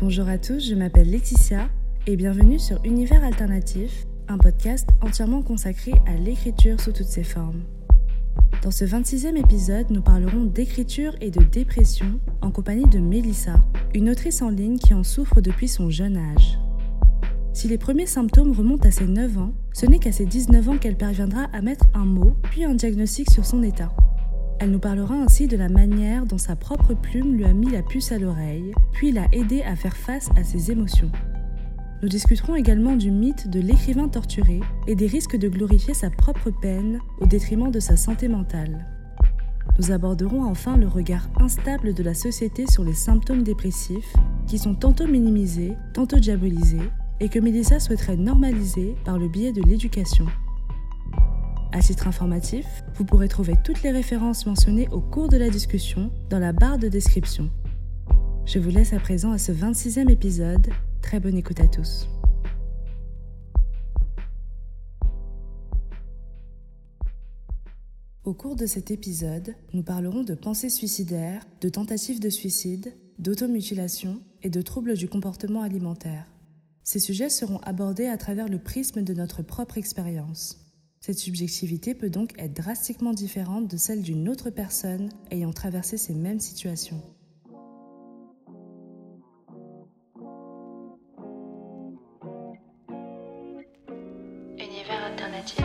Bonjour à tous, je m'appelle Laetitia et bienvenue sur Univers Alternatif, un podcast entièrement consacré à l'écriture sous toutes ses formes. Dans ce 26e épisode, nous parlerons d'écriture et de dépression en compagnie de Mélissa, une autrice en ligne qui en souffre depuis son jeune âge. Si les premiers symptômes remontent à ses 9 ans, ce n'est qu'à ses 19 ans qu'elle parviendra à mettre un mot, puis un diagnostic sur son état. Elle nous parlera ainsi de la manière dont sa propre plume lui a mis la puce à l'oreille, puis l'a aidé à faire face à ses émotions. Nous discuterons également du mythe de l'écrivain torturé et des risques de glorifier sa propre peine au détriment de sa santé mentale. Nous aborderons enfin le regard instable de la société sur les symptômes dépressifs, qui sont tantôt minimisés, tantôt diabolisés, et que Mélissa souhaiterait normaliser par le biais de l'éducation. À titre informatif, vous pourrez trouver toutes les références mentionnées au cours de la discussion dans la barre de description. Je vous laisse à présent à ce 26e épisode. Très bonne écoute à tous. Au cours de cet épisode, nous parlerons de pensées suicidaires, de tentatives de suicide, d'automutilation et de troubles du comportement alimentaire. Ces sujets seront abordés à travers le prisme de notre propre expérience. Cette subjectivité peut donc être drastiquement différente de celle d'une autre personne ayant traversé ces mêmes situations. Univers alternatif.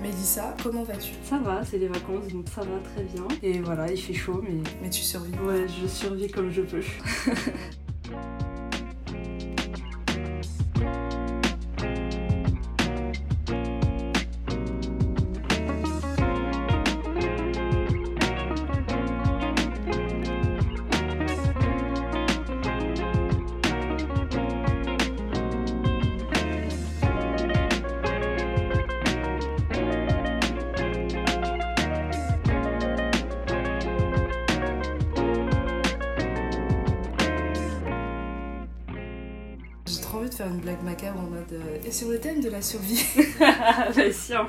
Mélissa, comment vas-tu? Ça va, c'est les vacances, donc ça va très bien. Et voilà, il fait chaud, mais Mais tu survis. ouais, je survis comme je peux. de la survie bah.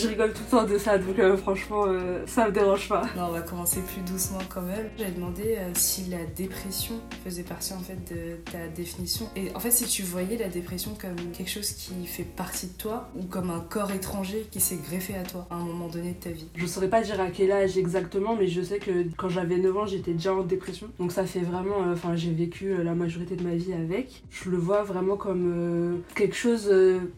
Je rigole tout le temps de ça, donc euh, franchement, euh, ça me dérange pas. Non, on va commencer plus doucement quand même. J'avais demandé euh, si la dépression faisait partie en fait de ta définition. Et en fait, si tu voyais la dépression comme quelque chose qui fait partie de toi ou comme un corps étranger qui s'est greffé à toi à un moment donné de ta vie. Je saurais pas dire à quel âge exactement, mais je sais que quand j'avais 9 ans, j'étais déjà en dépression. Donc ça fait vraiment, enfin j'ai vécu la majorité de ma vie avec. Je le vois vraiment comme quelque chose,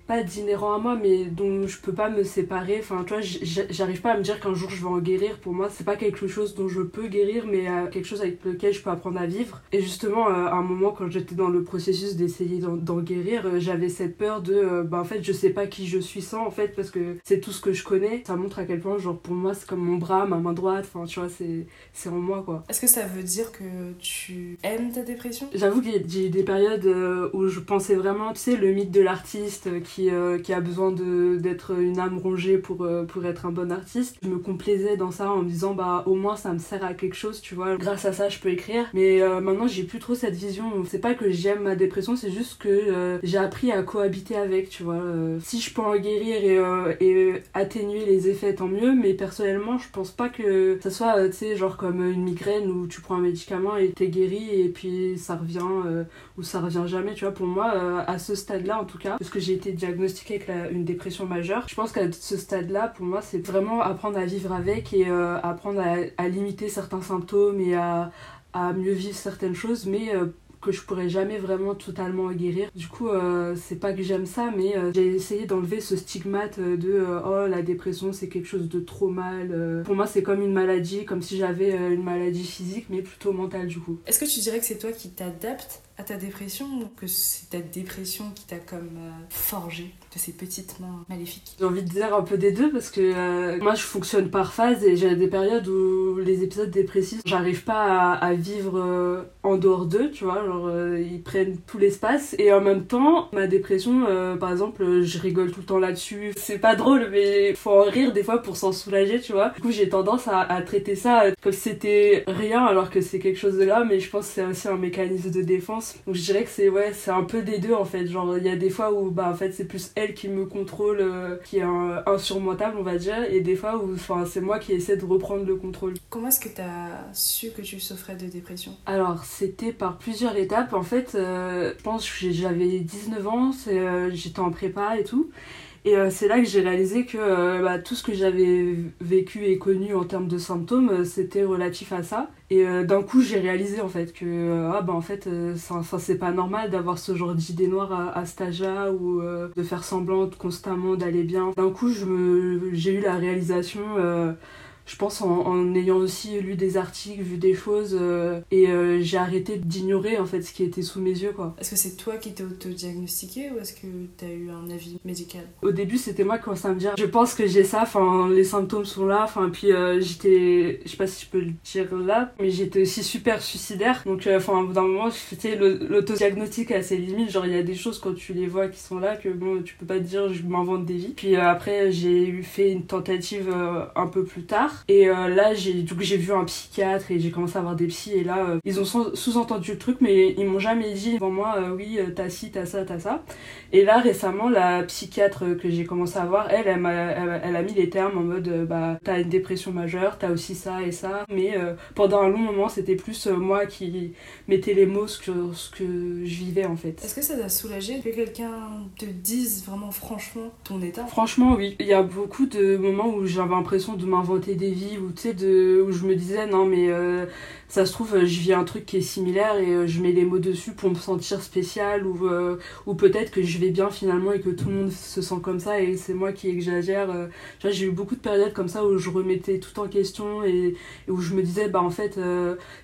pas d'inhérent à moi, mais dont je peux pas me séparer. Enfin tu vois, j'arrive pas à me dire qu'un jour je vais en guérir. Pour moi, c'est pas quelque chose dont je peux guérir, mais euh, quelque chose avec lequel je peux apprendre à vivre. Et justement, euh, à un moment, quand j'étais dans le processus d'essayer d'en guérir, euh, j'avais cette peur de, bah en fait, je sais pas qui je suis sans, en fait, parce que c'est tout ce que je connais. Ça montre à quel point, genre, pour moi, c'est comme mon bras, ma main droite, enfin, tu vois, c'est en moi, quoi. Est-ce que ça veut dire que tu aimes ta dépression? J'avoue que j'ai eu des périodes où je pensais vraiment, tu sais, le mythe de l'artiste qui, qui a besoin d'être une âme rongée pour, euh, pour être un bon artiste. Je me complaisais dans ça en me disant, bah au moins ça me sert à quelque chose, tu vois. Grâce à ça, je peux écrire. Mais euh, maintenant, j'ai plus trop cette vision. C'est pas que j'aime ma dépression, c'est juste que euh, j'ai appris à cohabiter avec, tu vois. Euh, si je peux en guérir et, atténuer les effets, tant mieux. Mais personnellement, je pense pas que ça soit, tu sais, genre comme une migraine où tu prends un médicament et t'es guéri et puis ça revient ou ça revient jamais, tu vois. Pour moi, à ce stade-là, en tout cas, parce que j'ai été diagnostiquée avec une dépression majeure, je pense qu'à ce stade-là, pour moi, c'est vraiment apprendre à vivre avec et euh, apprendre à, limiter certains symptômes et à, mieux vivre certaines choses, mais euh, que je pourrais jamais vraiment totalement guérir. Du coup, euh, c'est pas que j'aime ça, mais j'ai essayé d'enlever ce stigmate de oh la dépression c'est quelque chose de trop mal. Pour moi, c'est comme une maladie, comme si j'avais une maladie physique, mais plutôt mentale du coup. Est-ce que tu dirais que c'est toi qui t'adaptes à ta dépression ou que c'est ta dépression qui t'a comme forgé de ces petites maléfiques J'ai envie de dire un peu des deux parce que euh, moi je fonctionne par phase et j'ai des périodes où les épisodes dépressifs, j'arrive pas à, vivre euh, en dehors d'eux, tu vois, genre euh, ils prennent tout l'espace et en même temps ma dépression, par exemple, je rigole tout le temps là-dessus. C'est pas drôle mais faut en rire des fois pour s'en soulager, tu vois. Du coup j'ai tendance à, traiter ça comme si c'était rien alors que c'est quelque chose de là, mais je pense que c'est aussi un mécanisme de défense. Donc je dirais que c'est ouais, c'est un peu des deux en fait. Genre il y a des fois où bah en fait c'est plus elle qui me contrôle, euh, qui est un, insurmontable on va dire, et des fois où c'est moi qui essaie de reprendre le contrôle. Comment est-ce que tu as su que tu souffrais de dépression? Alors c'était par plusieurs étapes. En fait, euh, je pense que j'avais 19 ans, euh, j'étais en prépa et tout. Et euh, c'est là que j'ai réalisé que euh, bah, tout ce que j'avais vécu et connu en termes de symptômes, euh, c'était relatif à ça. Et d'un coup, j'ai réalisé en fait que ah bah en fait, c'est pas normal d'avoir ce genre d'idée noire à, à ou de faire semblant constamment d'aller bien. D'un coup, j'ai eu la réalisation je pense en, ayant aussi lu des articles, vu des choses, euh, et euh, j'ai arrêté d'ignorer en fait ce qui était sous mes yeux quoi. Est-ce que c'est toi qui t'es auto-diagnostiqué ou est-ce que t'as eu un avis médical? Au début c'était moi qui commençais à me dire je pense que j'ai ça, enfin les symptômes sont là, enfin puis euh, j'étais, je sais pas si je peux le dire là, mais j'étais aussi super suicidaire, donc enfin d'un moment c'était l'auto-diagnostic à ses limites, genre il y a des choses quand tu les vois qui sont là que bon tu peux pas te dire je m'invente des vies. Puis après j'ai eu fait une tentative un peu plus tard et euh, là, j'ai j'ai vu un psychiatre et j'ai commencé à avoir des psys. Et là, euh, ils ont sous-entendu le truc, mais ils m'ont jamais dit devant moi, euh, oui, t'as ci, t'as ça, t'as ça. Et là, récemment, la psychiatre que j'ai commencé à voir, elle, elle, a, elle, a mis les termes en mode, bah, t'as une dépression majeure, t'as aussi ça et ça. Mais pendant un long moment, c'était plus moi qui mettais les mots sur ce que je vivais en fait. Est-ce que ça t'a soulagé que quelqu'un te dise vraiment franchement ton état? Franchement, oui. Il y a beaucoup de moments où j'avais l'impression de m'inventer des vies où, de, où je me disais non mais euh, ça se trouve je vis un truc qui est similaire et euh, je mets les mots dessus pour me sentir spécial ou, euh, ou peut-être que je vais bien finalement et que tout le monde se sent comme ça et c'est moi qui exagère. j'ai eu beaucoup de périodes comme ça où je remettais tout en question et, où je me disais bah en fait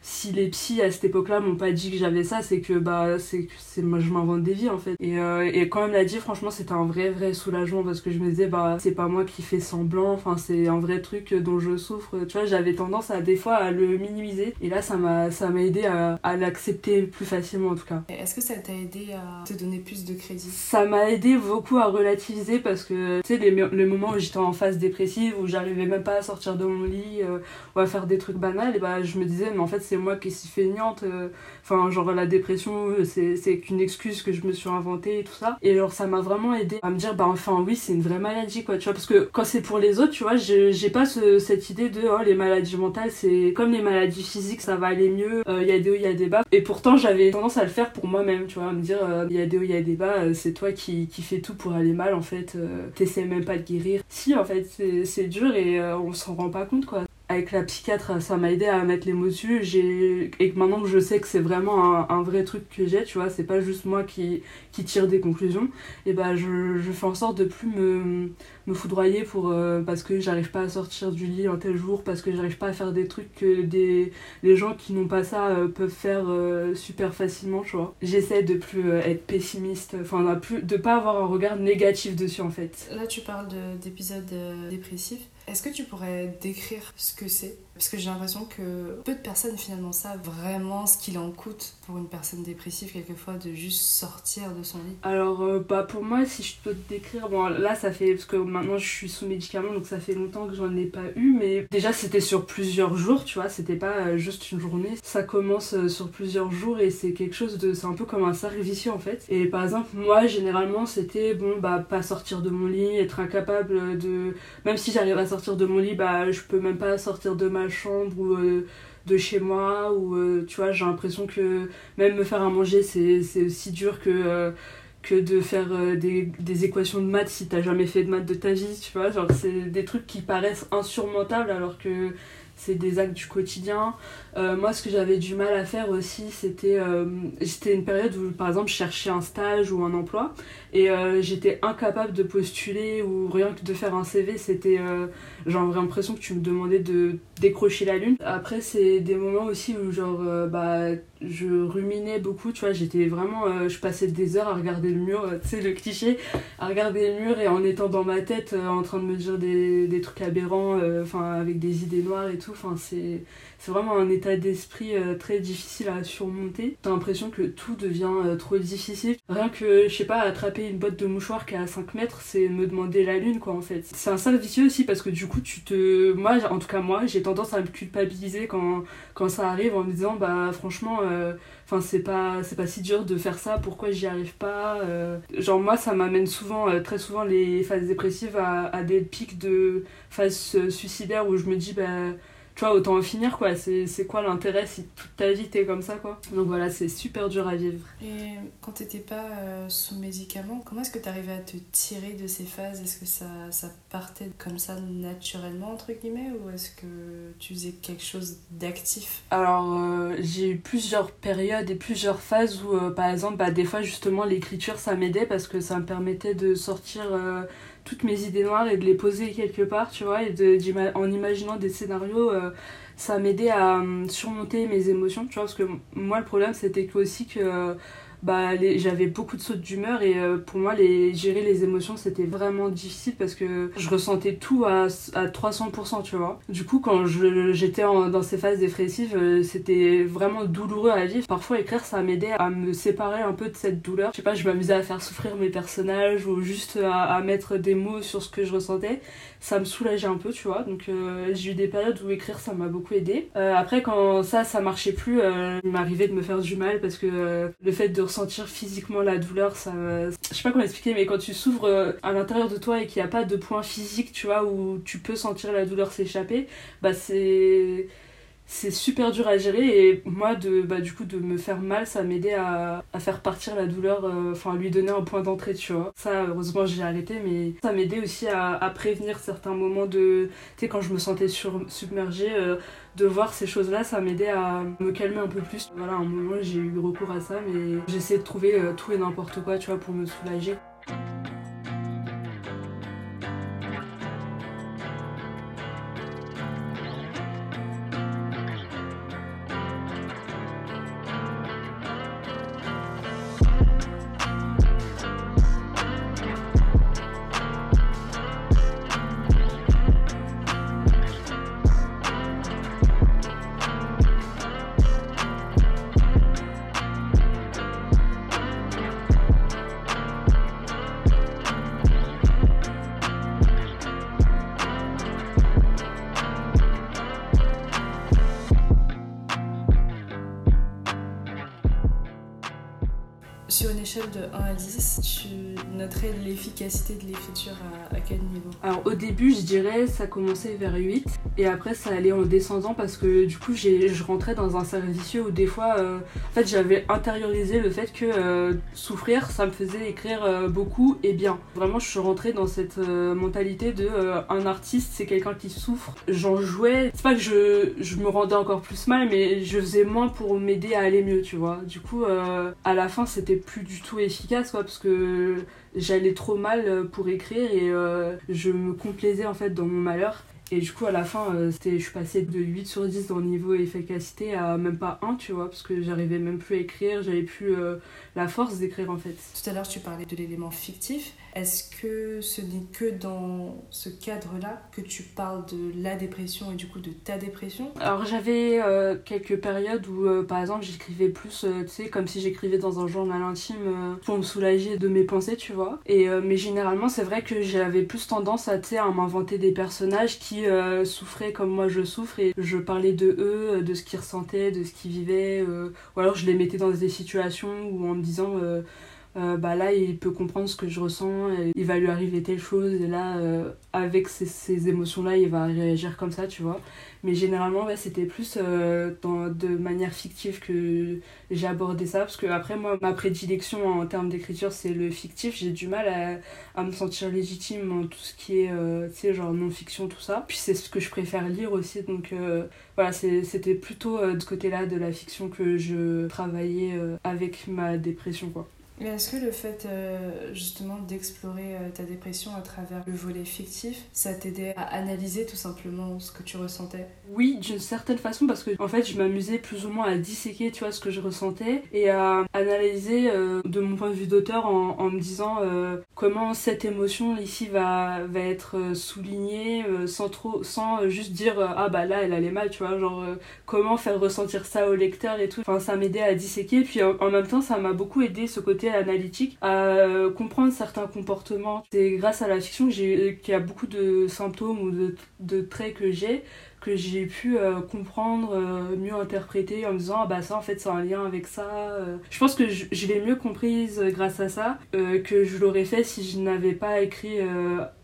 si les psys à cette époque-là m'ont pas dit que j'avais ça c'est que bah c'est c'est moi je m'invente des vies en fait et, et quand elle me l'a dit franchement c'était un vrai vrai soulagement parce que je me disais bah c'est pas moi qui fais semblant enfin c'est un vrai truc dont je souffre. Tu vois, j'avais tendance à des fois à le minimiser. Et là, ça m'a, ça m'a aidé à, à l'accepter plus facilement en tout cas. Est-ce que ça t'a aidé à te donner plus de crédit? Ça m'a aidé beaucoup à relativiser parce que tu sais, les, les, moments où j'étais en phase dépressive, où j'arrivais même pas à sortir de mon lit euh, ou à faire des trucs banals, et bah je me disais, mais en fait, c'est moi qui suis feignante. Euh, enfin, genre la dépression, c'est, c'est qu'une excuse que je me suis inventée et tout ça. Et alors, ça m'a vraiment aidé à me dire, bah enfin, oui, c'est une vraie maladie quoi, tu vois. Parce que quand c'est pour les autres, tu vois, j'ai, j'ai pas ce, cette idée de oh, les maladies mentales, c'est comme les maladies physiques, ça va aller mieux, il euh, y a des hauts, il y a des bas. Et pourtant, j'avais tendance à le faire pour moi-même, tu vois, à me dire il euh, y a des hauts, il y a des bas, euh, c'est toi qui, qui fais tout pour aller mal en fait, t'essaies même pas de guérir. Si, en fait, c'est dur et on s'en rend pas compte quoi avec la psychiatre, ça m'a aidé à mettre les mots dessus. J'ai... Et maintenant que je sais que c'est vraiment un, vrai truc que j'ai, tu vois, c'est pas juste moi qui, tire des conclusions, et bah je, fais en sorte de plus me, me foudroyer pour, euh, parce que j'arrive pas à sortir du lit un tel jour, parce que j'arrive pas à faire des trucs que des, les gens qui n'ont pas ça euh, peuvent faire euh, super facilement, tu vois. J'essaie de plus être pessimiste, enfin de, plus, de pas avoir un regard négatif dessus en fait. Là tu parles d'épisodes dépressifs. Est-ce que tu pourrais décrire ce que c'est? Parce que j'ai l'impression que peu de personnes finalement savent vraiment ce qu'il en coûte pour une personne dépressive quelquefois de juste sortir de son lit. Alors euh, bah pour moi si je peux te décrire, bon là ça fait, parce que maintenant je suis sous médicaments donc ça fait longtemps que j'en ai pas eu mais déjà c'était sur plusieurs jours tu vois, c'était pas euh, juste une journée. Ça commence euh, sur plusieurs jours et c'est quelque chose de, c'est un peu comme un cercle vicieux en fait. Et par exemple moi généralement c'était bon bah pas sortir de mon lit, être incapable de, même si j'arrive à sortir de mon lit bah je peux même pas sortir de ma chambre ou euh, de chez moi ou euh, tu vois j'ai l'impression que même me faire à manger c'est aussi dur que euh, que de faire des, équations de maths si t'as jamais fait de maths de ta vie tu vois genre c'est des trucs qui paraissent insurmontables alors que c'est des actes du quotidien. Moi, ce que j'avais du mal à faire aussi, c'était c'était une période où, par exemple, je cherchais un stage ou un emploi et euh, j'étais incapable de postuler ou rien que de faire un CV. C'était, genre, l'impression que tu me demandais de décrocher la lune. Après, c'est des moments aussi où, genre, bah, je ruminais beaucoup, tu vois, j'étais vraiment, je passais des heures à regarder le mur, tu sais, le cliché, à regarder le mur et en étant dans ma tête, en train de me dire des, des trucs aberrants, enfin, avec des idées noires et tout. Enfin, c'est c'est vraiment un état d'esprit euh, très difficile à surmonter. T'as l'impression que tout devient euh, trop difficile. Rien que, je sais pas, attraper une botte de mouchoir qui est à 5 mètres, c'est me demander la lune, quoi, en fait. C'est un cercle vicieux aussi parce que du coup, tu te. Moi, en tout cas, moi, j'ai tendance à me culpabiliser quand, quand ça arrive en me disant, bah, franchement. Euh, enfin c'est pas pas si dur de faire ça pourquoi j'y arrive pas genre moi ça m'amène souvent très souvent les phases dépressives à, à des pics de phases suicidaires où je me dis bah tu vois, autant en finir, quoi. C'est quoi l'intérêt si toute ta vie t'es comme ça, quoi? Donc voilà, c'est super dur à vivre. Et quand t'étais pas euh, sous médicaments, comment est-ce que t'arrivais à te tirer de ces phases? Est-ce que ça, ça partait comme ça naturellement, entre guillemets, ou est-ce que tu faisais quelque chose d'actif? Alors, euh, j'ai eu plusieurs périodes et plusieurs phases où, euh, par exemple, bah, des fois, justement, l'écriture, ça m'aidait parce que ça me permettait de sortir toutes mes idées noires et de les poser quelque part, tu vois, et de, en imaginant des scénarios, euh, ça m'aidait à euh, surmonter mes émotions, tu vois, parce que moi le problème c'était aussi que bah, j'avais beaucoup de sautes d'humeur et euh, pour moi les, gérer les émotions c'était vraiment difficile parce que je ressentais tout à, à 300% tu vois. Du coup quand j'étais dans ces phases dépressives euh, c'était vraiment douloureux à vivre. Parfois écrire ça m'aidait à me séparer un peu de cette douleur. Je sais pas, je m'amusais à faire souffrir mes personnages ou juste à, mettre des mots sur ce que je ressentais. Ça me soulageait un peu tu vois. Donc euh, j'ai eu des périodes où écrire ça m'a beaucoup aidé. après quand ça ça marchait plus il m'arrivait de me faire du mal parce que le fait de ressentir physiquement la douleur, ça. Je sais pas comment expliquer, mais quand tu s'ouvres euh, à l'intérieur de toi et qu'il n'y a pas de point physique, tu vois, où tu peux sentir la douleur s'échapper, bah c'est c'est super dur à gérer et moi de bah du coup de me faire mal ça m'aidait à, à faire partir la douleur euh, enfin à lui donner un point d'entrée tu vois. Ça heureusement j'ai arrêté mais ça m'aidait aussi à, à, prévenir certains moments de tu sais quand je me sentais submergée euh, de voir ces choses là ça m'aidait à me calmer un peu plus. Voilà un moment j'ai eu recours à ça mais j'essaie de trouver euh, tout et n'importe quoi tu vois pour me soulager l'efficacité de l'écriture à, quel niveau? Alors au début, je dirais ça commençait vers 8 et après ça allait en descendant parce que du coup je rentrais dans un cercle vicieux où des fois euh, en fait j'avais intériorisé le fait que euh, souffrir ça me faisait écrire euh, beaucoup et bien. Vraiment je suis rentrée dans cette mentalité de un artiste c'est quelqu'un qui souffre. J'en jouais, c'est pas que je, je, me rendais encore plus mal mais je faisais moins pour m'aider à aller mieux tu vois. Du coup à la fin c'était plus du tout efficace quoi parce que j'allais trop mal pour écrire et je me complaisais en fait dans mon malheur et du coup, à la fin, euh, je suis passée de 8 sur 10 dans le niveau efficacité à même pas 1, tu vois, parce que j'arrivais même plus à écrire, j'avais plus euh, la force d'écrire en fait. Tout à l'heure, tu parlais de l'élément fictif. Est-ce que ce n'est que dans ce cadre-là que tu parles de la dépression et du coup de ta dépression? Alors, j'avais euh, quelques périodes où, par exemple, j'écrivais plus, tu sais, comme si j'écrivais dans un journal intime pour me soulager de mes pensées, tu vois. Et, mais généralement, c'est vrai que j'avais plus tendance à, tu sais, à m'inventer des personnages qui euh, souffraient comme moi je souffre et je parlais de eux, de ce qu'ils ressentaient, de ce qu'ils vivaient, euh, ou alors je les mettais dans des situations où en me disant euh, bah là il peut comprendre ce que je ressens, il va lui arriver telle chose et là avec ces, ces émotions là il va réagir comme ça tu vois. Mais généralement, c'était plus euh, dans, de manière fictive que j'ai abordé ça. Parce que, après, moi, ma prédilection en termes d'écriture, c'est le fictif. J'ai du mal à, me sentir légitime en tout ce qui est, euh, tu sais, genre non-fiction, tout ça. Puis c'est ce que je préfère lire aussi. Donc, euh, voilà, c'était plutôt de ce côté-là de la fiction que je travaillais avec ma dépression, quoi. Mais est-ce que le fait euh, justement d'explorer euh, ta dépression à travers le volet fictif, ça t'aidait à analyser tout simplement ce que tu ressentais? Oui, d'une certaine façon, parce que en fait, je m'amusais plus ou moins à disséquer, tu vois, ce que je ressentais et à analyser euh, de mon point de vue d'auteur en, me disant comment cette émotion ici va, va être soulignée sans trop, sans juste dire ah bah là elle allait mal, tu vois, genre comment faire ressentir ça au lecteur et tout. Enfin, ça m'aidait à disséquer, puis en même temps, ça m'a beaucoup aidé ce côté analytique, à euh, comprendre certains comportements. C'est grâce à la fiction qu'il y a beaucoup de symptômes ou de, de traits que j'ai que j'ai pu euh, comprendre, euh, mieux interpréter en me disant ah bah ça en fait c'est un lien avec ça. Euh. Je pense que je, l'ai mieux comprise grâce à ça que je l'aurais fait si je n'avais pas écrit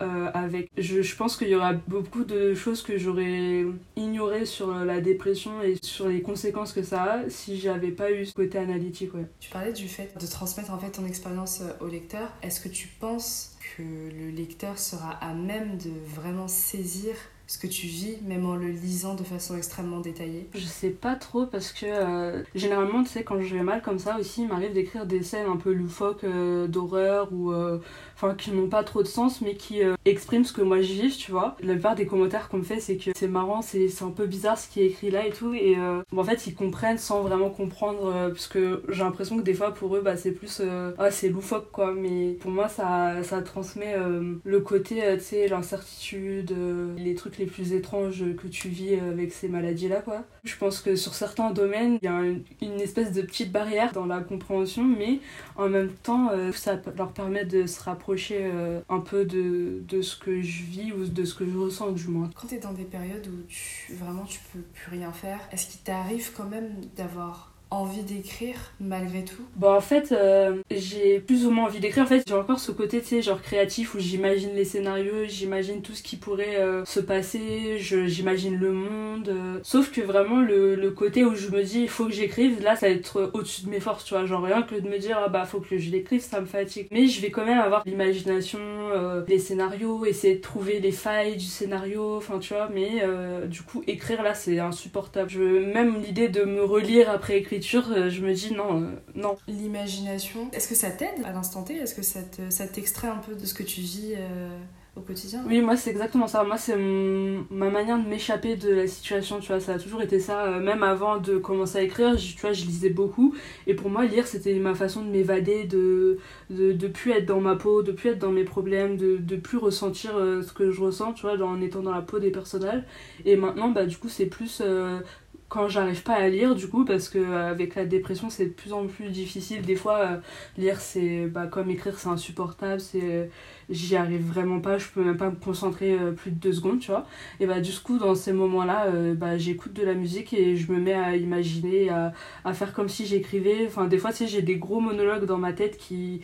avec. Je, je pense qu'il y aura beaucoup de choses que j'aurais ignorées sur la dépression et sur les conséquences que ça a si j'avais pas eu ce côté analytique. Ouais. Tu parlais du fait de transmettre en fait ton expérience au lecteur. Est-ce que tu penses que le lecteur sera à même de vraiment saisir ce que tu vis, même en le lisant de façon extrêmement détaillée. Je sais pas trop parce que euh, généralement, tu sais, quand je vais mal comme ça aussi, il m'arrive d'écrire des scènes un peu loufoques euh, d'horreur ou euh, enfin qui n'ont pas trop de sens mais qui expriment ce que moi je vis, tu vois. La plupart des commentaires qu'on me fait, c'est que c'est marrant, c'est un peu bizarre ce qui est écrit là et tout. Et en fait, ils comprennent sans vraiment comprendre parce que j'ai l'impression que des fois pour eux, bah, c'est plus ah, c'est loufoque quoi. Mais pour moi, ça, ça transmet le côté, tu sais, l'incertitude, les trucs les plus étranges que tu vis avec ces maladies-là, quoi. Je pense que sur certains domaines, il y a une, espèce de petite barrière dans la compréhension, mais en même temps, euh, ça leur permet de se rapprocher euh, un peu de, ce que je vis ou de ce que je ressens, du moins. Quand tu es dans des périodes où tu, vraiment tu peux plus rien faire, est-ce qu'il t'arrive quand même d'avoir envie d'écrire malgré tout Bah en fait, euh, j'ai plus ou moins envie d'écrire. En fait, j'ai encore ce côté, tu sais, genre créatif où j'imagine les scénarios, j'imagine tout ce qui pourrait euh, se passer, j'imagine le monde. Euh. Sauf que vraiment, le, le, côté où je me dis, il faut que j'écrive, là, ça va être au-dessus de mes forces, tu vois. Genre rien que de me dire, ah bah faut que je l'écrive, ça me fatigue. Mais je vais quand même avoir l'imagination, les scénarios, essayer de trouver les failles du scénario, enfin tu vois. Mais du coup, écrire là, c'est insupportable. Je, même l'idée de me relire après écriture, euh, je me dis non, euh, non. L'imagination, est-ce que ça t'aide à l'instant T? Est-ce que ça t'extrait un peu de ce que tu vis euh, au quotidien? Oui, moi c'est exactement ça. Moi c'est ma manière de m'échapper de la situation, tu vois. Ça a toujours été ça. Même avant de commencer à écrire, tu vois, je lisais beaucoup. Et pour moi, lire c'était ma façon de m'évader, de, de, de plus être dans ma peau, de plus être dans mes problèmes, de, de plus ressentir ce que je ressens, tu vois, en étant dans la peau des personnages. Et maintenant, bah du coup, c'est plus quand j'arrive pas à lire du coup parce que euh, avec la dépression c'est de plus en plus difficile. Des fois euh, lire c'est bah, comme écrire c'est insupportable c'est j'y arrive vraiment pas je peux même pas me concentrer euh, plus de deux secondes tu vois. Et bah du coup dans ces moments là bah j'écoute de la musique et je me mets à imaginer à, à faire comme si j'écrivais. Enfin des fois tu sais j'ai des gros monologues dans ma tête qui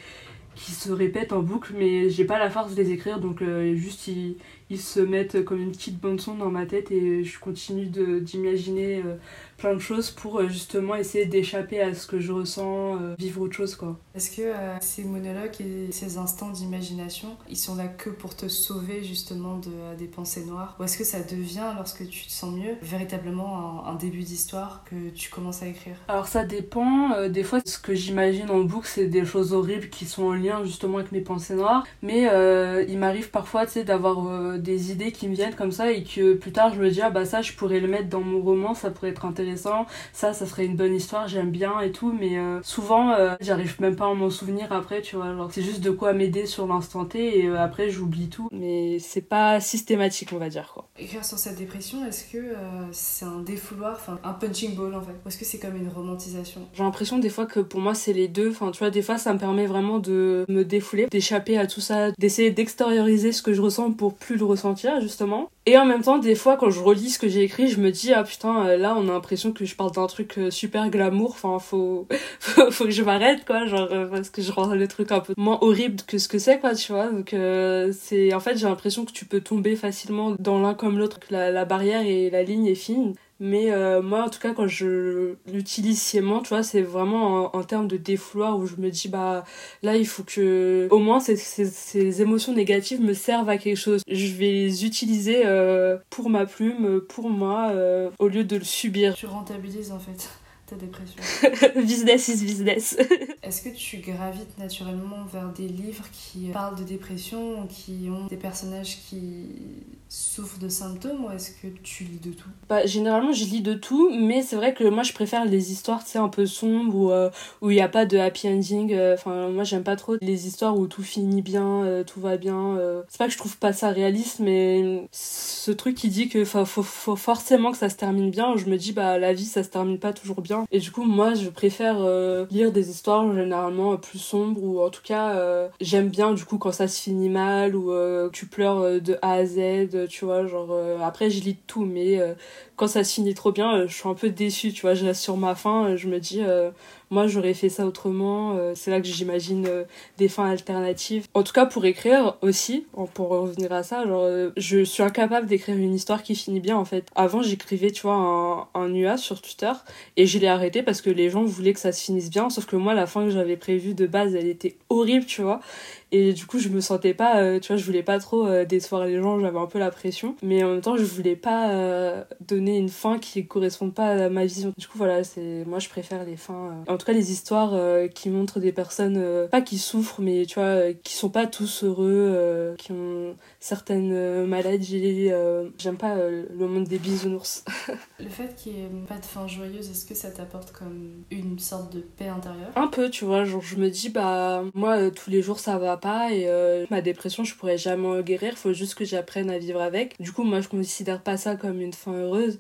qui se répètent en boucle mais j'ai pas la force de les écrire. Donc juste ils, ils se mettent comme une petite bande son dans ma tête et je continue d'imaginer euh, plein de choses pour euh, justement essayer d'échapper à ce que je ressens, euh, vivre autre chose quoi. Est-ce que ces monologues et ces instants d'imagination, ils sont là que pour te sauver justement de, des pensées noires? Ou est-ce que ça devient, lorsque tu te sens mieux, véritablement un, début d'histoire que tu commences à écrire? Alors ça dépend, des fois ce que j'imagine en boucle c'est des choses horribles qui sont en lien justement avec mes pensées noires, mais il m'arrive parfois tu sais d'avoir des idées qui me viennent comme ça et que plus tard je me dis ah bah ça je pourrais le mettre dans mon roman ça pourrait être intéressant. Ça ça serait une bonne histoire j'aime bien et tout. Mais euh, souvent euh, j'arrive même pas à m'en souvenir après tu vois. Genre c'est juste de quoi m'aider sur l'instant T et euh, après j'oublie tout. Mais c'est pas systématique on va dire quoi. Écrire sur cette dépression est-ce que c'est un défouloir enfin un punching ball en fait? Ou est-ce que c'est comme une romantisation? J'ai l'impression des fois que pour moi c'est les deux. Enfin tu vois des fois ça me permet vraiment de me défouler d'échapper à tout ça d'essayer d'extérioriser ce que je ressens pour plus le ressentir justement. Et en même temps, des fois, quand je relis ce que j'ai écrit, je me dis ah putain, euh, là, on a l'impression que je parle d'un truc euh, super glamour. Enfin, faut faut, que je m'arrête quoi, genre euh, parce que je rends le truc un peu moins horrible que ce que c'est quoi, tu vois. Donc c'est en fait, j'ai l'impression que tu peux tomber facilement dans l'un comme l'autre, que la, la barrière et la ligne est fine. Mais euh, moi, en tout cas, quand je l'utilise sciemment, tu vois, c'est vraiment en, termes de défouloir où je me dis, bah là, il faut que au moins ces, ces, ces, émotions négatives me servent à quelque chose. Je vais les utiliser euh, pour ma plume, pour moi, euh, au lieu de le subir. Tu rentabilises en fait ta dépression Business is business. Est-ce que tu gravites naturellement vers des livres qui parlent de dépression, qui ont des personnages qui souffrent de symptômes ou est-ce que tu lis de tout? Bah, Généralement, je lis de tout, mais c'est vrai que moi, je préfère les histoires, un peu sombres où euh, où il n'y a pas de happy ending. Euh, enfin, moi, j'aime pas trop les histoires où tout finit bien, euh, tout va bien. c'est pas que je trouve pas ça réaliste, mais ce truc qui dit que faut, faut, forcément que ça se termine bien, je me dis, bah, la vie, ça se termine pas toujours bien. Et du coup, moi, je préfère lire des histoires généralement plus sombres ou en tout cas, j'aime bien, du coup, quand ça se finit mal ou tu pleures de A à Z tu vois, genre euh, après je lis tout mais euh, quand ça se finit trop bien, euh, je suis un peu déçue, tu vois, je reste sur ma fin, je me dis moi j'aurais fait ça autrement, c'est là que j'imagine des fins alternatives. En tout cas pour écrire aussi, pour revenir à ça, genre je suis incapable d'écrire une histoire qui finit bien en fait. Avant j'écrivais, tu vois, un, un UA sur Twitter et je l'ai arrêté parce que les gens voulaient que ça se finisse bien, sauf que moi la fin que j'avais prévue de base elle était horrible, tu vois. Et du coup, je me sentais pas, euh, tu vois, je voulais pas trop euh, décevoir les gens, j'avais un peu la pression. Mais en même temps, je voulais pas euh, donner une fin qui corresponde pas à ma vision. Du coup, voilà, c'est moi, je préfère les fins. Tout cas, les histoires qui montrent des personnes, pas qui souffrent, mais tu vois, qui sont pas tous heureux, qui ont certaines maladies. J'aime pas le monde des bisounours. le fait qu'il n'y ait pas de fin joyeuse, est-ce que ça t'apporte comme une sorte de paix intérieure? Un peu, tu vois, genre je me dis, bah, moi, tous les jours, ça va pas et euh, ma dépression je pourrais jamais guérir faut juste que j'apprenne à vivre avec du coup moi je considère pas ça comme une fin heureuse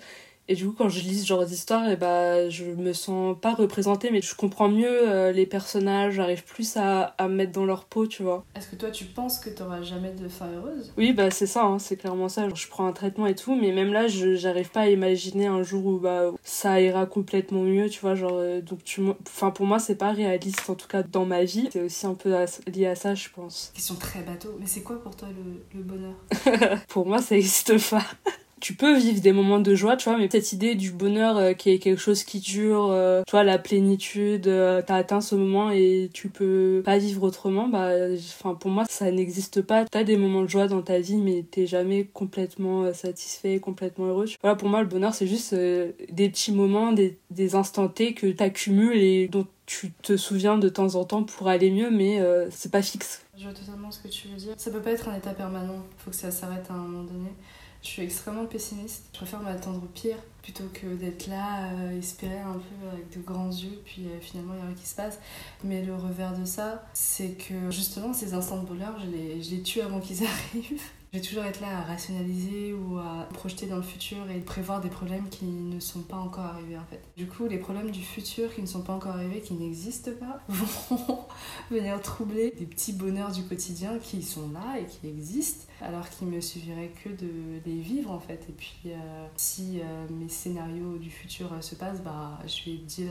et du coup, quand je lis ce genre d'histoire, et eh bah, je me sens pas représentée, mais je comprends mieux euh, les personnages, j'arrive plus à, à me mettre dans leur peau, tu vois. Est-ce que toi, tu penses que t'auras jamais de fin heureuse? Oui, bah c'est ça, hein, c'est clairement ça. je prends un traitement et tout, mais même là, je j'arrive pas à imaginer un jour où bah, ça ira complètement mieux, tu vois. Genre, euh, donc tu enfin, pour moi, c'est pas réaliste, en tout cas dans ma vie. C'est aussi un peu lié à ça, je pense. Question très bateau, mais c'est quoi pour toi le, le bonheur? Pour moi, ça existe pas tu peux vivre des moments de joie, tu vois, mais cette idée du bonheur euh, qui est quelque chose qui dure, euh, tu vois, la plénitude, euh, t'as atteint ce moment et tu peux pas vivre autrement, bah, enfin, pour moi, ça n'existe pas. T'as des moments de joie dans ta vie, mais t'es jamais complètement satisfait, complètement heureux. Voilà, pour moi, le bonheur, c'est juste des petits moments, des, des instants T que t'accumules et dont tu te souviens de temps en temps pour aller mieux, mais c'est pas fixe. Je vois totalement ce que tu veux dire. Ça peut pas être un état permanent, faut que ça s'arrête à un moment donné. Je suis extrêmement pessimiste. Je préfère m'attendre au pire plutôt que d'être là, euh, espérer un peu avec de grands yeux, puis euh, finalement il n'y a rien qui se passe. Mais le revers de ça, c'est que justement ces instants de bonheur, je les, je les tue avant qu'ils arrivent. Je vais toujours être là à rationaliser ou à projeter dans le futur et prévoir des problèmes qui ne sont pas encore arrivés en fait. Du coup, les problèmes du futur qui ne sont pas encore arrivés, qui n'existent pas, vont venir troubler des petits bonheurs du quotidien qui sont là et qui existent, alors qu'il me suffirait que de les vivre en fait. Et puis, euh, si euh, mes scénarios du futur se passent, bah, je vais dire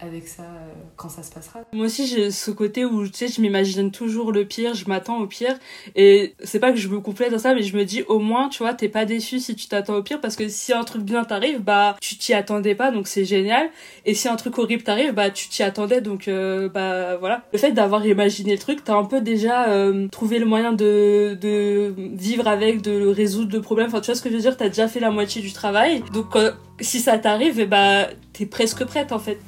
avec ça euh, quand ça se passera. Moi aussi j'ai ce côté où tu sais je m'imagine toujours le pire, je m'attends au pire et c'est pas que je me complète dans ça mais je me dis au moins tu vois t'es pas déçu si tu t'attends au pire parce que si un truc bien t'arrive bah tu t'y attendais pas donc c'est génial et si un truc horrible t'arrive bah tu t'y attendais donc euh, bah voilà. Le fait d'avoir imaginé le truc t'as un peu déjà euh, trouvé le moyen de, de vivre avec, de résoudre le problème enfin tu vois ce que je veux dire t'as déjà fait la moitié du travail donc si ça t'arrive bah t'es presque prête en fait.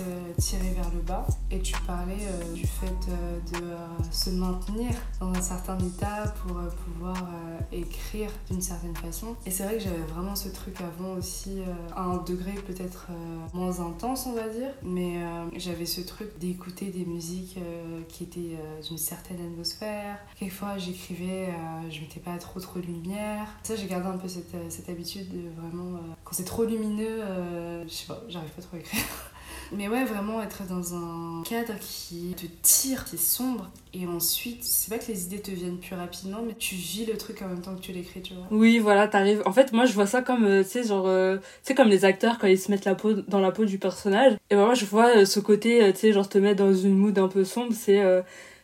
Euh, tirer vers le bas. Et tu parlais du fait de se maintenir dans un certain état pour pouvoir écrire d'une certaine façon. Et c'est vrai que j'avais vraiment ce truc avant aussi à un degré peut-être moins intense on va dire, mais j'avais ce truc d'écouter des musiques qui étaient d'une certaine atmosphère. Quelquefois j'écrivais, je mettais pas trop trop de lumière Ça, j'ai gardé un peu cette, euh, cette habitude de vraiment. euh, quand c'est trop lumineux, euh, je sais pas, j'arrive pas trop à écrire. Mais ouais, vraiment être dans un cadre qui te tire, c'est sombre. Et ensuite, c'est pas que les idées te viennent plus rapidement, mais tu vis le truc en même temps que tu l'écris, tu vois. Oui, voilà, t'arrives. En fait, moi, je vois ça comme, euh, tu sais, genre, euh, tu sais, comme les acteurs quand ils se mettent la peau dans la peau du personnage. Et ben moi, je vois euh, ce côté, euh, tu sais, genre te mettre dans une mood un peu sombre, c'est,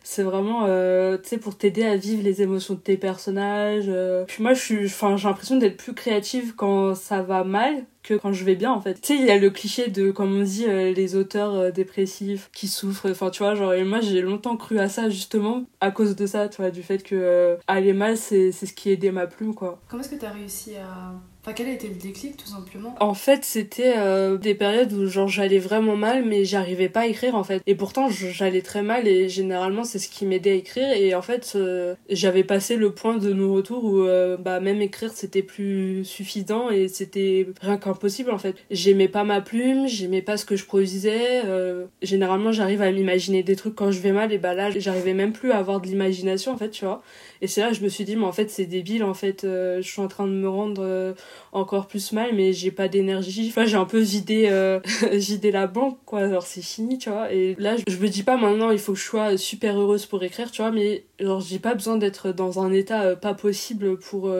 c'est vraiment, tu sais, pour t'aider à vivre les émotions de tes personnages. Puis moi, j'ai l'impression d'être plus créative quand ça va mal quand je vais bien en fait. Tu sais, il y a le cliché de, comme on dit, euh, les auteurs euh, dépressifs qui souffrent, enfin tu vois, genre, et moi j'ai longtemps cru à ça justement à cause de ça, tu vois, du fait que euh, aller mal c'est c'est ce qui aidait ma plume quoi. Comment est-ce que t'as réussi à. Quel a été le déclic, tout simplement? En fait, c'était euh, des périodes où genre j'allais vraiment mal mais j'arrivais pas à écrire en fait. Et pourtant j'allais très mal et généralement c'est ce qui m'aidait à écrire et en fait euh, j'avais passé le point de non-retour où euh, bah même écrire c'était plus suffisant et c'était rien qu'impossible en fait. J'aimais pas ma plume, j'aimais pas ce que je produisais. généralement j'arrive à m'imaginer des trucs quand je vais mal et bah là j'arrivais même plus à avoir de l'imagination en fait, tu vois. Et c'est là que je me suis dit mais en fait c'est débile en fait, euh, je suis en train de me rendre euh, encore plus mal mais j'ai pas d'énergie. Enfin j'ai un peu vidé euh, vidé la banque quoi. Alors c'est fini tu vois. Et là je me dis pas maintenant il faut que je sois super heureuse pour écrire tu vois mais genre j'ai pas besoin d'être dans un état pas possible pour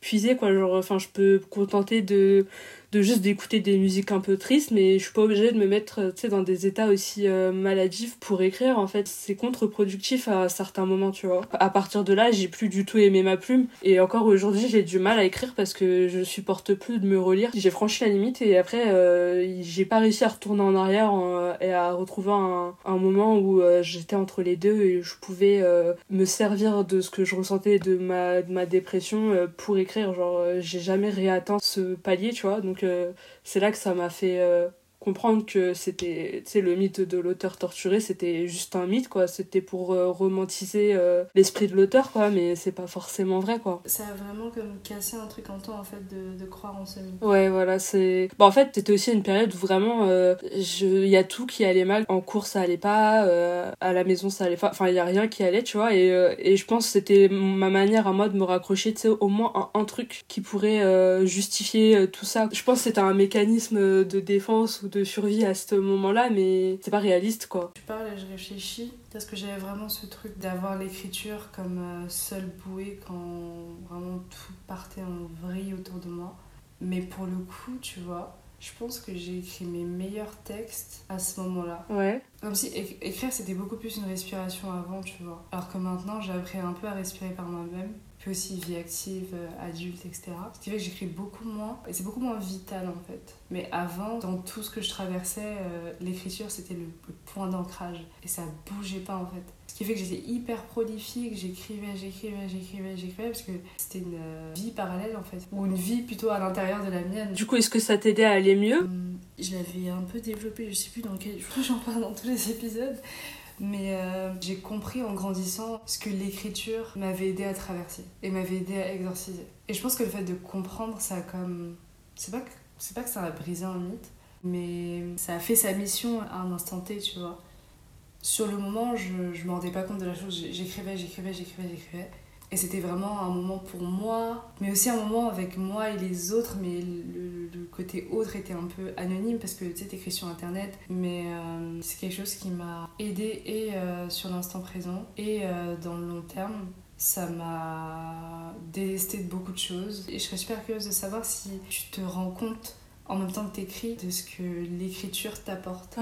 puiser quoi. Genre enfin je peux me contenter de de juste d'écouter des musiques un peu tristes mais je suis pas obligée de me mettre euh, dans des états aussi euh, maladifs pour écrire en fait. C'est contre-productif à certains moments tu vois. À partir de là j'ai plus du tout aimé ma plume. Et encore aujourd'hui j'ai du mal à écrire parce que je supporte plus de me relire. J'ai franchi la limite et après euh, j'ai pas réussi à retourner en arrière en- et à retrouver un, un moment où euh, j'étais entre les deux et je pouvais euh, me servir de ce que je ressentais de ma, de ma dépression euh, pour écrire. Genre euh, j'ai jamais réatteint ce palier tu vois. Donc euh, c'est là que ça m'a fait euh, comprendre que c'était le mythe de l'auteur torturé c'était juste un mythe quoi c'était pour euh, romantiser euh, l'esprit de l'auteur quoi mais c'est pas forcément vrai quoi Ça a vraiment comme cassé un truc en toi, en fait, de, de croire en ce mythe. Ouais, voilà, c'est. Bah, en fait, c'était aussi une période où vraiment, euh, il y a tout qui allait mal. En cours, ça allait pas. à la maison, ça allait pas. Enfin, il y a rien qui allait, tu vois. Et, et je pense que c'était ma manière à moi de me raccrocher, tu sais, au moins un, un truc qui pourrait justifier tout ça. Je pense que c'était un mécanisme de défense ou de survie à ce moment-là, mais c'est pas réaliste, quoi. Tu parles et je réfléchis, parce que j'avais vraiment ce truc d'avoir l'écriture comme euh, seule bouée quand vraiment tout partait en vrille autour de moi. Mais pour le coup, tu vois, je pense que j'ai écrit mes meilleurs textes à ce moment-là. Ouais. Comme si écrire c'était beaucoup plus une respiration avant, tu vois. Alors que maintenant j'ai appris un peu à respirer par moi-même. Puis aussi vie active, euh, adulte, etc. Ce qui fait que j'écris beaucoup moins. Et c'est beaucoup moins vital en fait. Mais avant, dans tout ce que je traversais, euh, l'écriture c'était le, le point d'ancrage. Et ça bougeait pas en fait. Ce qui fait que j'étais hyper prolifique, j'écrivais, j'écrivais, j'écrivais, j'écrivais, parce que c'était une euh, vie parallèle en fait. Ou une vie plutôt à l'intérieur de la mienne. Du coup, est-ce que ça t'aidait à aller mieux? Hum, Je l'avais un peu développé, je sais plus dans quel. Je crois que j'en parle dans tous les épisodes. Mais euh, j'ai compris en grandissant ce que l'écriture m'avait aidé à traverser et m'avait aidé à exorciser. Et je pense que le fait de comprendre, ça a comme. C'est pas que, pas que ça a brisé un mythe, mais ça a fait sa mission à un instant T, tu vois. Sur le moment, je, je me rendais pas compte de la chose. J'écrivais, j'écrivais, j'écrivais, j'écrivais. Et c'était vraiment un moment pour moi, mais aussi un moment avec moi et les autres, mais le, côté autre était un peu anonyme parce que tu sais, t'écris sur internet, mais euh, c'est quelque chose qui m'a aidé et euh, sur l'instant présent et euh, dans le long terme. Ça m'a délesté de beaucoup de choses et je serais super curieuse de savoir si tu te rends compte en même temps que t'écris de ce que l'écriture t'apporte.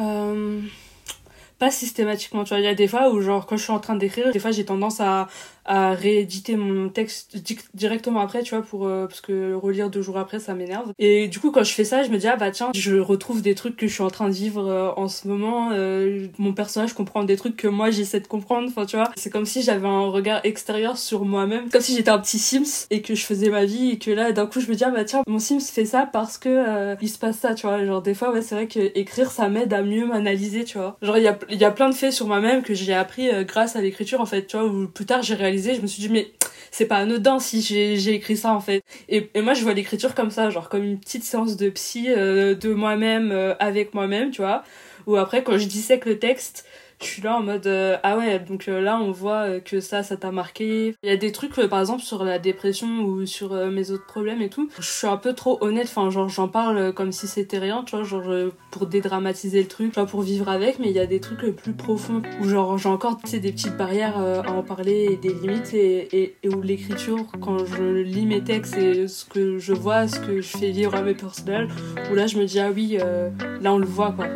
Pas systématiquement, tu vois. Il y a des fois où, genre, quand je suis en train d'écrire, des fois j'ai tendance à, à rééditer mon texte di- directement après, tu vois, pour, euh, parce que relire deux jours après, ça m'énerve. Et du coup, quand je fais ça, je me dis, ah bah tiens, je retrouve des trucs que je suis en train de vivre euh, en ce moment. euh, mon personnage comprend des trucs que moi j'essaie de comprendre, enfin, tu vois. C'est comme si j'avais un regard extérieur sur moi-même, comme si j'étais un petit Sims et que je faisais ma vie et que là, d'un coup, je me dis, ah bah tiens, mon Sims fait ça parce que euh, il se passe ça, tu vois. Genre, des fois, ouais, c'est vrai que écrire, ça m'aide à mieux m'analyser, tu vois. Genre, il y a, il y a plein de faits sur moi-même que j'ai appris euh, grâce à l'écriture, en fait, tu vois, où plus tard j'ai réalisé, je me suis dit, mais c'est pas anodin si j'ai écrit ça, en fait. Et, et moi, je vois l'écriture comme ça, genre, comme une petite séance de psy euh, de moi-même euh, avec moi-même, tu vois. Ou après, quand je dissèque le texte, je suis là en mode euh, ah ouais donc euh, là on voit euh, que ça ça t'a marqué. Il y a des trucs par exemple sur la dépression ou sur mes autres problèmes et tout. Je suis un peu trop honnête enfin genre j'en parle comme si c'était rien tu vois genre pour dédramatiser le truc tu pour vivre avec mais il y a des trucs plus profonds. Où genre j'ai encore tu des petites barrières à en parler et des limites et, et, où l'écriture quand je lis mes textes et ce que je vois ce que je fais vivre à mes personnels où là je me dis ah oui là on le voit quoi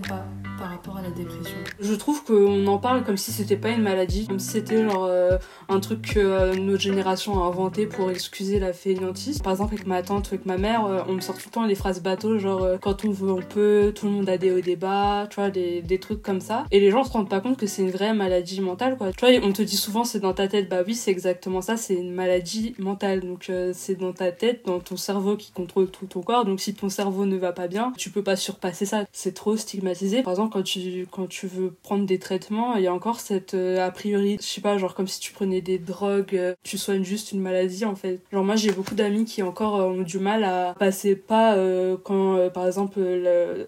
pas par rapport à la dépression Je trouve qu'on en parle comme si c'était pas une maladie, comme si c'était genre euh, un truc que euh, notre génération a inventé pour excuser la fainéantise. Par exemple, avec ma tante avec ma mère, euh, on me sort tout le temps les phrases bateau, genre quand on veut, on peut, tout le monde a des hauts débats, tu vois, des, des, trucs comme ça. Et les gens se rendent pas compte que c'est une vraie maladie mentale, quoi. Tu vois, on te dit souvent c'est dans ta tête, bah oui, c'est exactement ça, c'est une maladie mentale. Donc c'est dans ta tête, dans ton cerveau qui contrôle tout ton corps. Donc si ton cerveau ne va pas bien, tu peux pas surpasser ça. C'est trop stigmatisé. Par exemple, quand tu, quand tu veux prendre des traitements, il y a encore cette euh, a priori, je sais pas, genre comme si tu prenais des drogues, euh, tu soignes juste une maladie en fait. Genre moi j'ai beaucoup d'amis qui encore euh, ont du mal à passer pas quand par exemple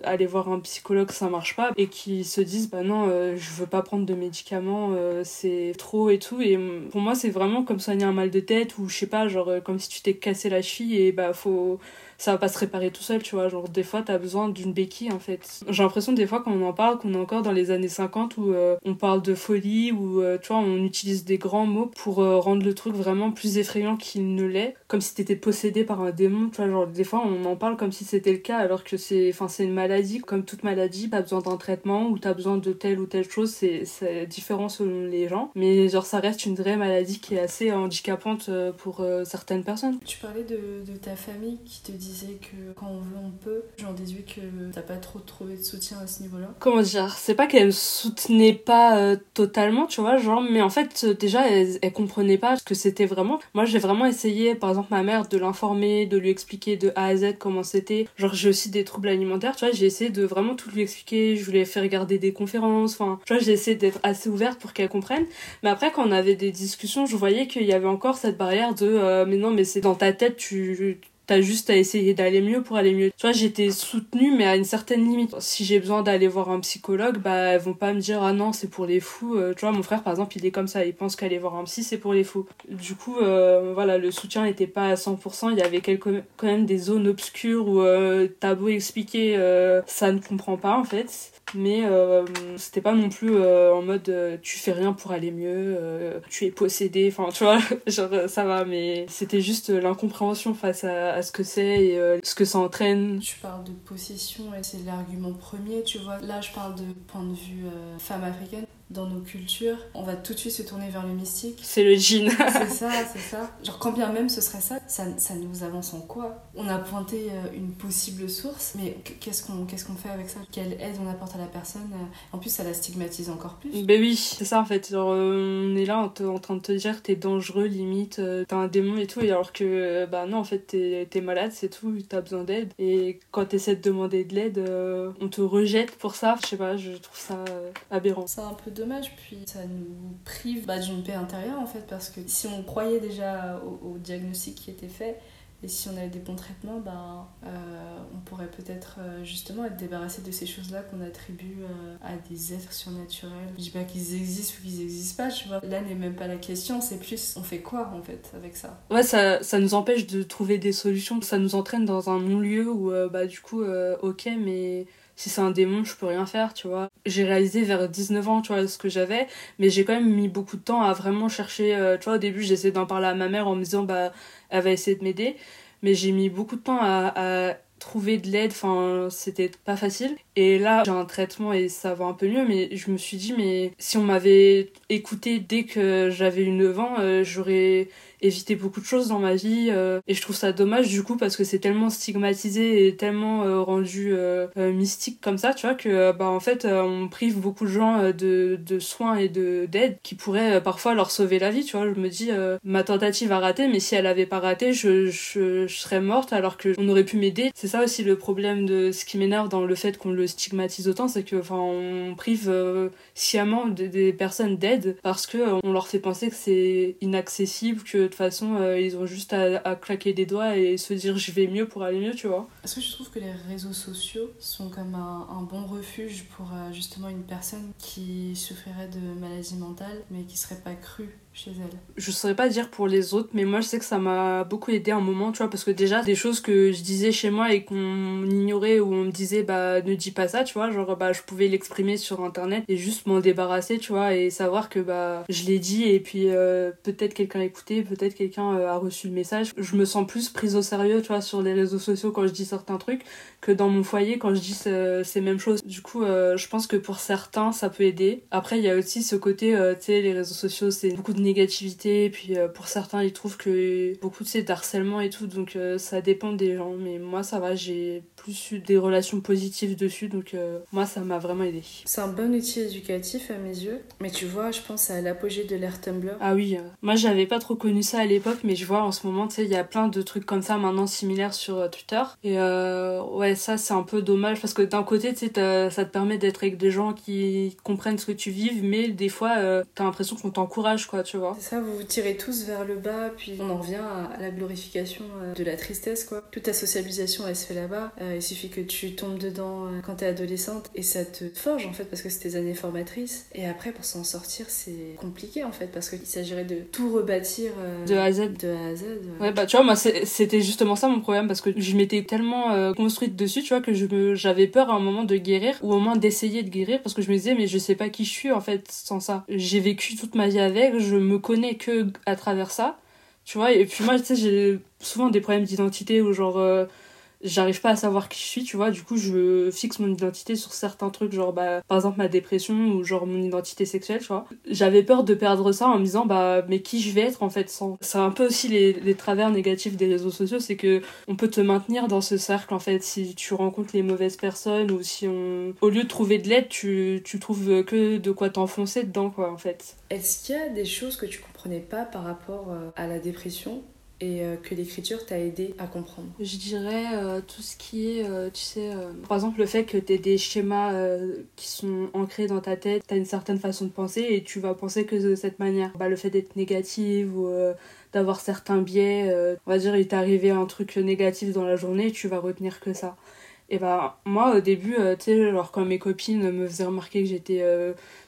aller voir un psychologue ça marche pas et qui se disent bah non je veux pas prendre de médicaments c'est trop et tout et pour moi c'est vraiment comme soigner un mal de tête ou je sais pas genre comme si tu t'es cassé la cheville et bah faut ça va pas se réparer tout seul, tu vois. Genre, des fois, t'as besoin d'une béquille, en fait. J'ai l'impression, des fois, quand on en parle, qu'on est encore dans les années 50 où euh, on parle de folie, où, euh, tu vois, on utilise des grands mots pour euh, rendre le truc vraiment plus effrayant qu'il ne l'est. Comme si t'étais possédé par un démon, tu vois. Genre, des fois, on en parle comme si c'était le cas, alors que c'est, enfin, c'est une maladie. Comme toute maladie, t'as besoin d'un traitement ou t'as besoin de telle ou telle chose. C'est, différent selon les gens. Mais, genre, ça reste une vraie maladie qui est assez handicapante pour certaines personnes. Tu parlais de, de ta famille qui te dit disais que quand on veut, on peut. J'en déduis que t'as pas trop trouvé de soutien à ce niveau-là. Comment dire C'est pas qu'elle me soutenait pas euh, totalement, tu vois, genre, mais en fait, déjà, elle, elle comprenait pas ce que c'était vraiment. Moi, j'ai vraiment essayé, par exemple, ma mère, de l'informer, de lui expliquer de A à Z comment c'était. Genre, j'ai aussi des troubles alimentaires, tu vois, j'ai essayé de vraiment tout lui expliquer. Je voulais faire regarder des conférences, enfin, tu vois, j'ai essayé d'être assez ouverte pour qu'elle comprenne. Mais après, quand on avait des discussions, je voyais qu'il y avait encore cette barrière de, euh, mais non, mais c'est dans ta tête, tu T'as juste à essayer d'aller mieux pour aller mieux. Tu vois, j'étais soutenue, mais à une certaine limite. Si j'ai besoin d'aller voir un psychologue, bah, elles vont pas me dire, ah non, c'est pour les fous. Euh, tu vois, mon frère, par exemple, il est comme ça. Il pense qu'aller voir un psy, c'est pour les fous. Du coup, euh, voilà, le soutien n'était pas à 100%. Il y avait quand même des zones obscures où euh, t'as beau expliquer, euh, ça ne comprend pas, en fait mais c'était pas non plus en mode tu fais rien pour aller mieux, tu es possédé, enfin tu vois, genre ça va, mais c'était juste l'incompréhension face à, à, ce que c'est et ce que ça entraîne. Tu parles de possession et c'est l'argument premier, tu vois. Là, je parle de point de vue femme africaine dans nos cultures, on va tout de suite se tourner vers le mystique. C'est le djinn. c'est ça, c'est ça. Genre quand bien même ce serait ça, ça, ça nous avance en quoi? On a pointé euh, une possible source, mais qu'est-ce qu'on qu'est-ce qu'on fait avec ça? Quelle aide on apporte à la personne? En plus, ça la stigmatise encore plus. Ben oui, c'est ça en fait. Genre, euh, on est là en, train de te dire t'es dangereux, limite, euh, t'as un démon et tout, et alors que bah non, en fait, t'es es malade, c'est tout, t'as besoin d'aide. Et quand t'essaies de demander de l'aide, on te rejette pour ça. Je sais pas, je trouve ça aberrant. C'est un peu dommage, puis ça nous prive bah, d'une paix intérieure en fait, parce que si on croyait déjà au, diagnostic qui était fait, et si on avait des bons traitements, ben, euh, on pourrait peut-être euh, justement être débarrassé de ces choses-là qu'on attribue euh, à des êtres surnaturels. Je dis pas qu'ils existent ou qu'ils n'existent pas, tu vois. Là n'est même pas la question, c'est plus on fait quoi en fait avec ça? Ouais, ça, ça nous empêche de trouver des solutions, ça nous entraîne dans un non-lieu où bah du coup, ok, mais si c'est un démon, je peux rien faire, tu vois. J'ai réalisé vers 19 ans, tu vois, ce que j'avais, mais j'ai quand même mis beaucoup de temps à vraiment chercher, euh, tu vois, au début, j'essayais d'en parler à ma mère en me disant, bah, elle va essayer de m'aider. Mais j'ai mis beaucoup de temps à, à trouver de l'aide, enfin c'était pas facile. Et là j'ai un traitement et ça va un peu mieux, mais je me suis dit mais si on m'avait écouté dès que j'avais eu 9 ans, euh, j'aurais évité beaucoup de choses dans ma vie euh, et je trouve ça dommage du coup parce que c'est tellement stigmatisé et tellement euh, rendu mystique comme ça, tu vois que bah en fait on prive beaucoup de gens de, de soins et de d'aide qui pourraient parfois leur sauver la vie, tu vois. Je me dis ma tentative a raté, mais si elle avait pas raté, je, je, serais morte alors que on aurait pu m'aider. C'est ça aussi le problème de ce qui m'énerve dans le fait qu'on le stigmatise autant, c'est que enfin on prive euh, sciemment des personnes d'aide parce que euh, on leur fait penser que c'est inaccessible, que toute façon euh, ils ont juste à, claquer des doigts et se dire je vais mieux pour aller mieux, tu vois. Est-ce que je trouve que les réseaux sociaux sont comme un, un bon refuge pour justement une personne qui souffrirait de maladie mentale mais qui serait pas crue chez elle Je saurais pas dire pour les autres, mais moi je sais que ça m'a beaucoup aidé un moment, tu vois, parce que déjà des choses que je disais chez moi et qu'on ignorait ou on me disait bah ne dis pas ça, tu vois, genre bah je pouvais l'exprimer sur internet et juste m'en débarrasser, tu vois, et savoir que bah je l'ai dit et puis euh, peut-être quelqu'un a écouté, peut-être quelqu'un euh, a reçu le message. Je me sens plus prise au sérieux, tu vois, sur les réseaux sociaux quand je dis certains trucs que dans mon foyer quand je dis ces mêmes choses. Du coup, euh, je pense que pour certains ça peut aider. Après, il y a aussi ce côté, tu sais, les réseaux sociaux c'est beaucoup de négativité, puis euh, pour certains ils trouvent que beaucoup de c'est harcèlement et tout, donc euh, ça dépend des gens, mais moi ça va, j'ai plus eu des relations positives dessus, donc euh, moi ça m'a vraiment aidé. C'est un bon outil éducatif à mes yeux, mais tu vois, je pense à l'apogée de l'ère Tumblr. Ah oui, moi j'avais pas trop connu ça à l'époque, mais je vois en ce moment, tu sais, il y a plein de trucs comme ça maintenant similaires sur Twitter, et ouais, ça c'est un peu dommage parce que d'un côté, tu sais, ça te permet d'être avec des gens qui comprennent ce que tu vives, mais des fois, t'as l'impression qu'on t'encourage, quoi, tu vois. C'est ça, vous vous tirez tous vers le bas, puis on en revient à, la glorification euh, de la tristesse, quoi. Toute ta socialisation, elle se fait là-bas. Euh, il suffit que tu tombes dedans euh, quand t'es adolescente et ça te forge, en fait, parce que c'est tes années formatrices. Et après, pour s'en sortir, c'est compliqué, en fait, parce qu'il s'agirait de tout rebâtir de A à Z. De A à Z. Ouais, bah tu vois, moi, c'était justement ça mon problème, parce que je m'étais tellement construite dessus, tu vois, que j'avais peur à un moment de guérir, ou au moins d'essayer de guérir, parce que je me disais, mais je sais pas qui je suis, en fait, sans ça. J'ai vécu toute ma vie avec, je me connais que à travers ça tu vois et puis moi tu sais j'ai souvent des problèmes d'identité où genre euh, j'arrive pas à savoir qui je suis, tu vois. Du coup, je fixe mon identité sur certains trucs, genre, bah, par exemple, ma dépression ou genre mon identité sexuelle, tu vois. J'avais peur de perdre ça en me disant, bah, mais qui je vais être en fait sans. C'est un peu aussi les, les travers négatifs des réseaux sociaux, c'est que on peut te maintenir dans ce cercle en fait si tu rencontres les mauvaises personnes ou si on. Au lieu de trouver de l'aide, tu, tu trouves que de quoi t'enfoncer dedans, quoi, en fait. Est-ce qu'il y a des choses que tu comprenais pas par rapport euh, à la dépression? Euh, que l'écriture t'a aidé à comprendre Je dirais euh, tout ce qui est, euh, tu sais, par exemple le fait que tu des schémas qui sont ancrés dans ta tête, tu as une certaine façon de penser et tu vas penser que de cette manière. Bah, le fait d'être négative ou d'avoir certains biais, on va dire il t'est arrivé un truc négatif dans la journée, tu vas retenir que ça. Et bah moi au début, tu sais, genre quand mes copines me faisaient remarquer que j'étais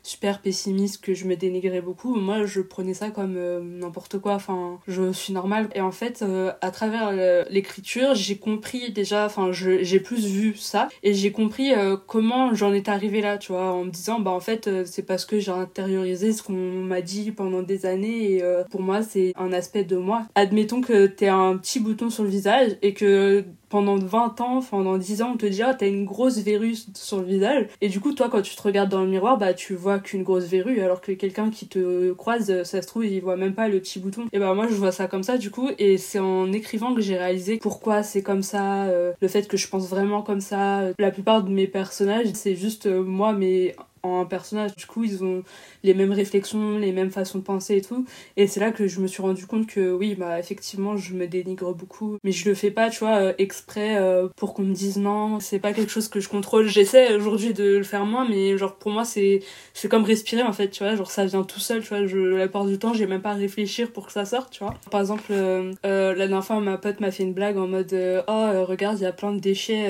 super pessimiste, que je me dénigrais beaucoup, moi je prenais ça comme euh, n'importe quoi, enfin je suis normale. Et en fait, euh, à travers euh, l'écriture, j'ai compris déjà, enfin j'ai plus vu ça, et j'ai compris comment j'en étais arrivée là, tu vois, en me disant, bah en fait c'est parce que j'ai intériorisé ce qu'on m'a dit pendant des années, et pour moi c'est un aspect de moi. Admettons que t'es un petit bouton sur le visage, et que pendant 20 ans, pendant 10 ans, on te dit, ah, t'as une grosse verrue sur le visage. Et du coup, toi, quand tu te regardes dans le miroir, bah, tu vois qu'une grosse verrue, alors que quelqu'un qui te croise, ça se trouve, il voit même pas le petit bouton. Et bah, moi, je vois ça comme ça, du coup, et c'est en écrivant que j'ai réalisé pourquoi c'est comme ça, euh, le fait que je pense vraiment comme ça. La plupart de mes personnages, c'est juste euh, moi, mais un personnage. Du coup, ils ont les mêmes réflexions, les mêmes façons de penser et tout. Et c'est là que je me suis rendu compte que oui, bah effectivement, je me dénigre beaucoup, mais je le fais pas, tu vois, euh, exprès euh, pour qu'on me dise non. C'est pas quelque chose que je contrôle. J'essaie aujourd'hui de le faire moins, mais genre pour moi c'est c'est comme respirer en fait, tu vois, genre ça vient tout seul, tu vois. Je la plupart du temps, j'ai même pas à réfléchir pour que ça sorte, tu vois. Par exemple, euh, la dernière fois, ma pote m'a fait une blague en mode oh regarde, il y a plein de déchets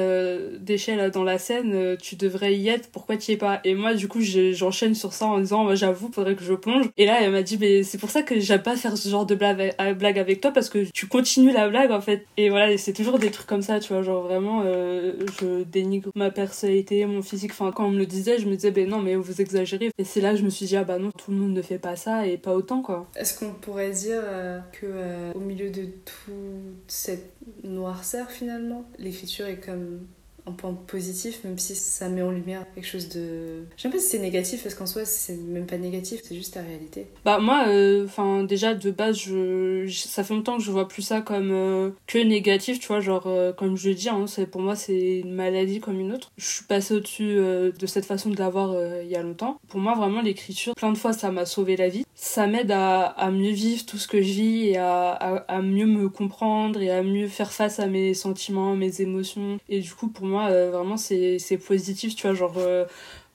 déchets là dans la scène, tu devrais y être, pourquoi tu y es pas? Et moi du du coup, j'enchaîne sur ça en disant, j'avoue, faudrait que je plonge. Et là, elle m'a dit, mais c'est pour ça que j'aime pas faire ce genre de blague, blague avec toi parce que tu continues la blague en fait. Et voilà, c'est toujours des trucs comme ça, tu vois, genre vraiment, euh, je dénigre ma personnalité, mon physique. Enfin, quand on me le disait, je me disais, ben non, mais vous exagérez. Et c'est là je me suis dit, ah bah non, tout le monde ne fait pas ça et pas autant quoi. Est-ce qu'on pourrait dire euh, que euh, au milieu de toute cette noirceur finalement, l'écriture est comme un point positif, même si ça met en lumière quelque chose de. Je sais pas si c'est négatif, parce qu'en soi, c'est même pas négatif, c'est juste la réalité. Bah, moi, euh, enfin, déjà, de base, je... ça fait longtemps que je vois plus ça comme euh, que négatif, tu vois, genre, euh, comme je le dis, hein, pour moi, c'est une maladie comme une autre. Je suis passée au-dessus de cette façon de l'avoir il y a longtemps. Pour moi, vraiment, l'écriture, plein de fois, ça m'a sauvé la vie. Ça m'aide à, à, mieux vivre tout ce que je vis et à, à, à mieux me comprendre et à mieux faire face à mes sentiments, mes émotions. Et du coup, pour moi, euh, vraiment, c'est positif, tu vois, genre euh,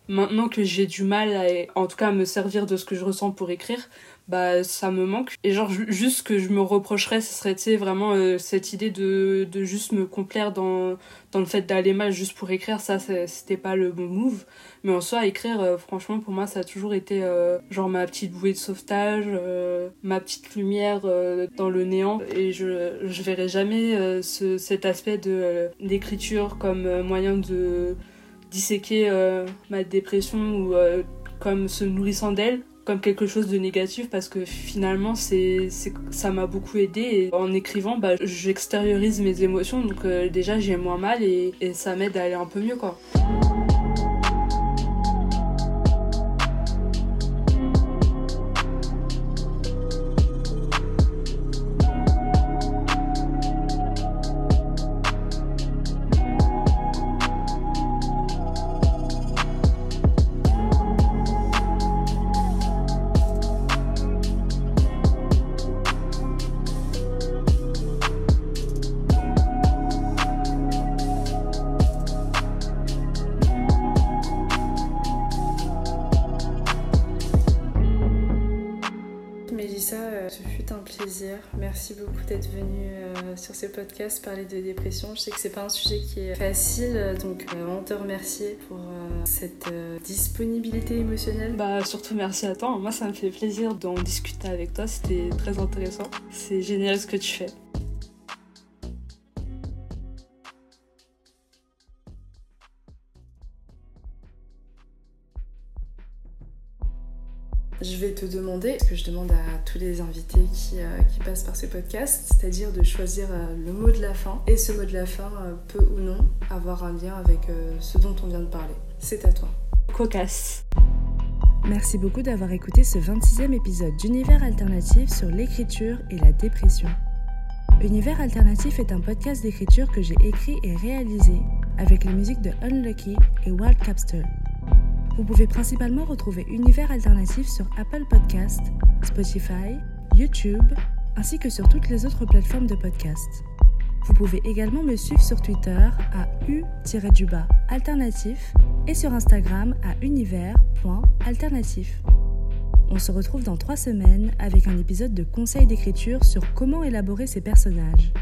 maintenant que j'ai du mal à, en tout cas à me servir de ce que je ressens pour écrire bah ça me manque. Et genre juste ce que je me reprocherais ce serait vraiment euh, cette idée de, de juste me complaire dans, dans le fait d'aller mal juste pour écrire ça c'était pas le bon move. Mais en soi écrire franchement pour moi ça a toujours été genre ma petite bouée de sauvetage ma petite lumière dans le néant. Et je je verrai jamais ce, cet aspect de l'écriture comme moyen de disséquer euh, ma dépression ou euh, comme se nourrissant d'elle comme quelque chose de négatif parce que finalement c'est ça m'a beaucoup aidé en écrivant bah j'extériorise mes émotions donc euh, déjà j'ai moins mal et, et ça m'aide à aller un peu mieux quoi. Ce podcast parler de dépression. Je sais que c'est pas un sujet qui est facile, donc euh, on te remercier pour euh, cette disponibilité émotionnelle. Bah surtout merci à toi. Moi ça me fait plaisir d'en discuter avec toi. C'était très intéressant. C'est génial ce que tu fais. Vais te demander, ce que je demande à tous les invités qui, euh, qui passent par ce podcast, c'est-à-dire de choisir euh, le mot de la fin. Et ce mot de la fin euh, peut ou non avoir un lien avec ce dont on vient de parler. C'est à toi. Cocasse. Merci beaucoup d'avoir écouté ce 26e épisode d'Univers Alternatif sur l'écriture et la dépression. Univers Alternatif est un podcast d'écriture que j'ai écrit et réalisé avec les musiques de Unlucky et Wild Capster. Vous pouvez principalement retrouver Univers Alternatif sur Apple Podcasts, Spotify, YouTube, ainsi que sur toutes les autres plateformes de podcast. Vous pouvez également me suivre sur Twitter à u-alternatif et sur Instagram à univers.alternatif. On se retrouve dans trois semaines avec un épisode de conseils d'écriture sur comment élaborer ses personnages.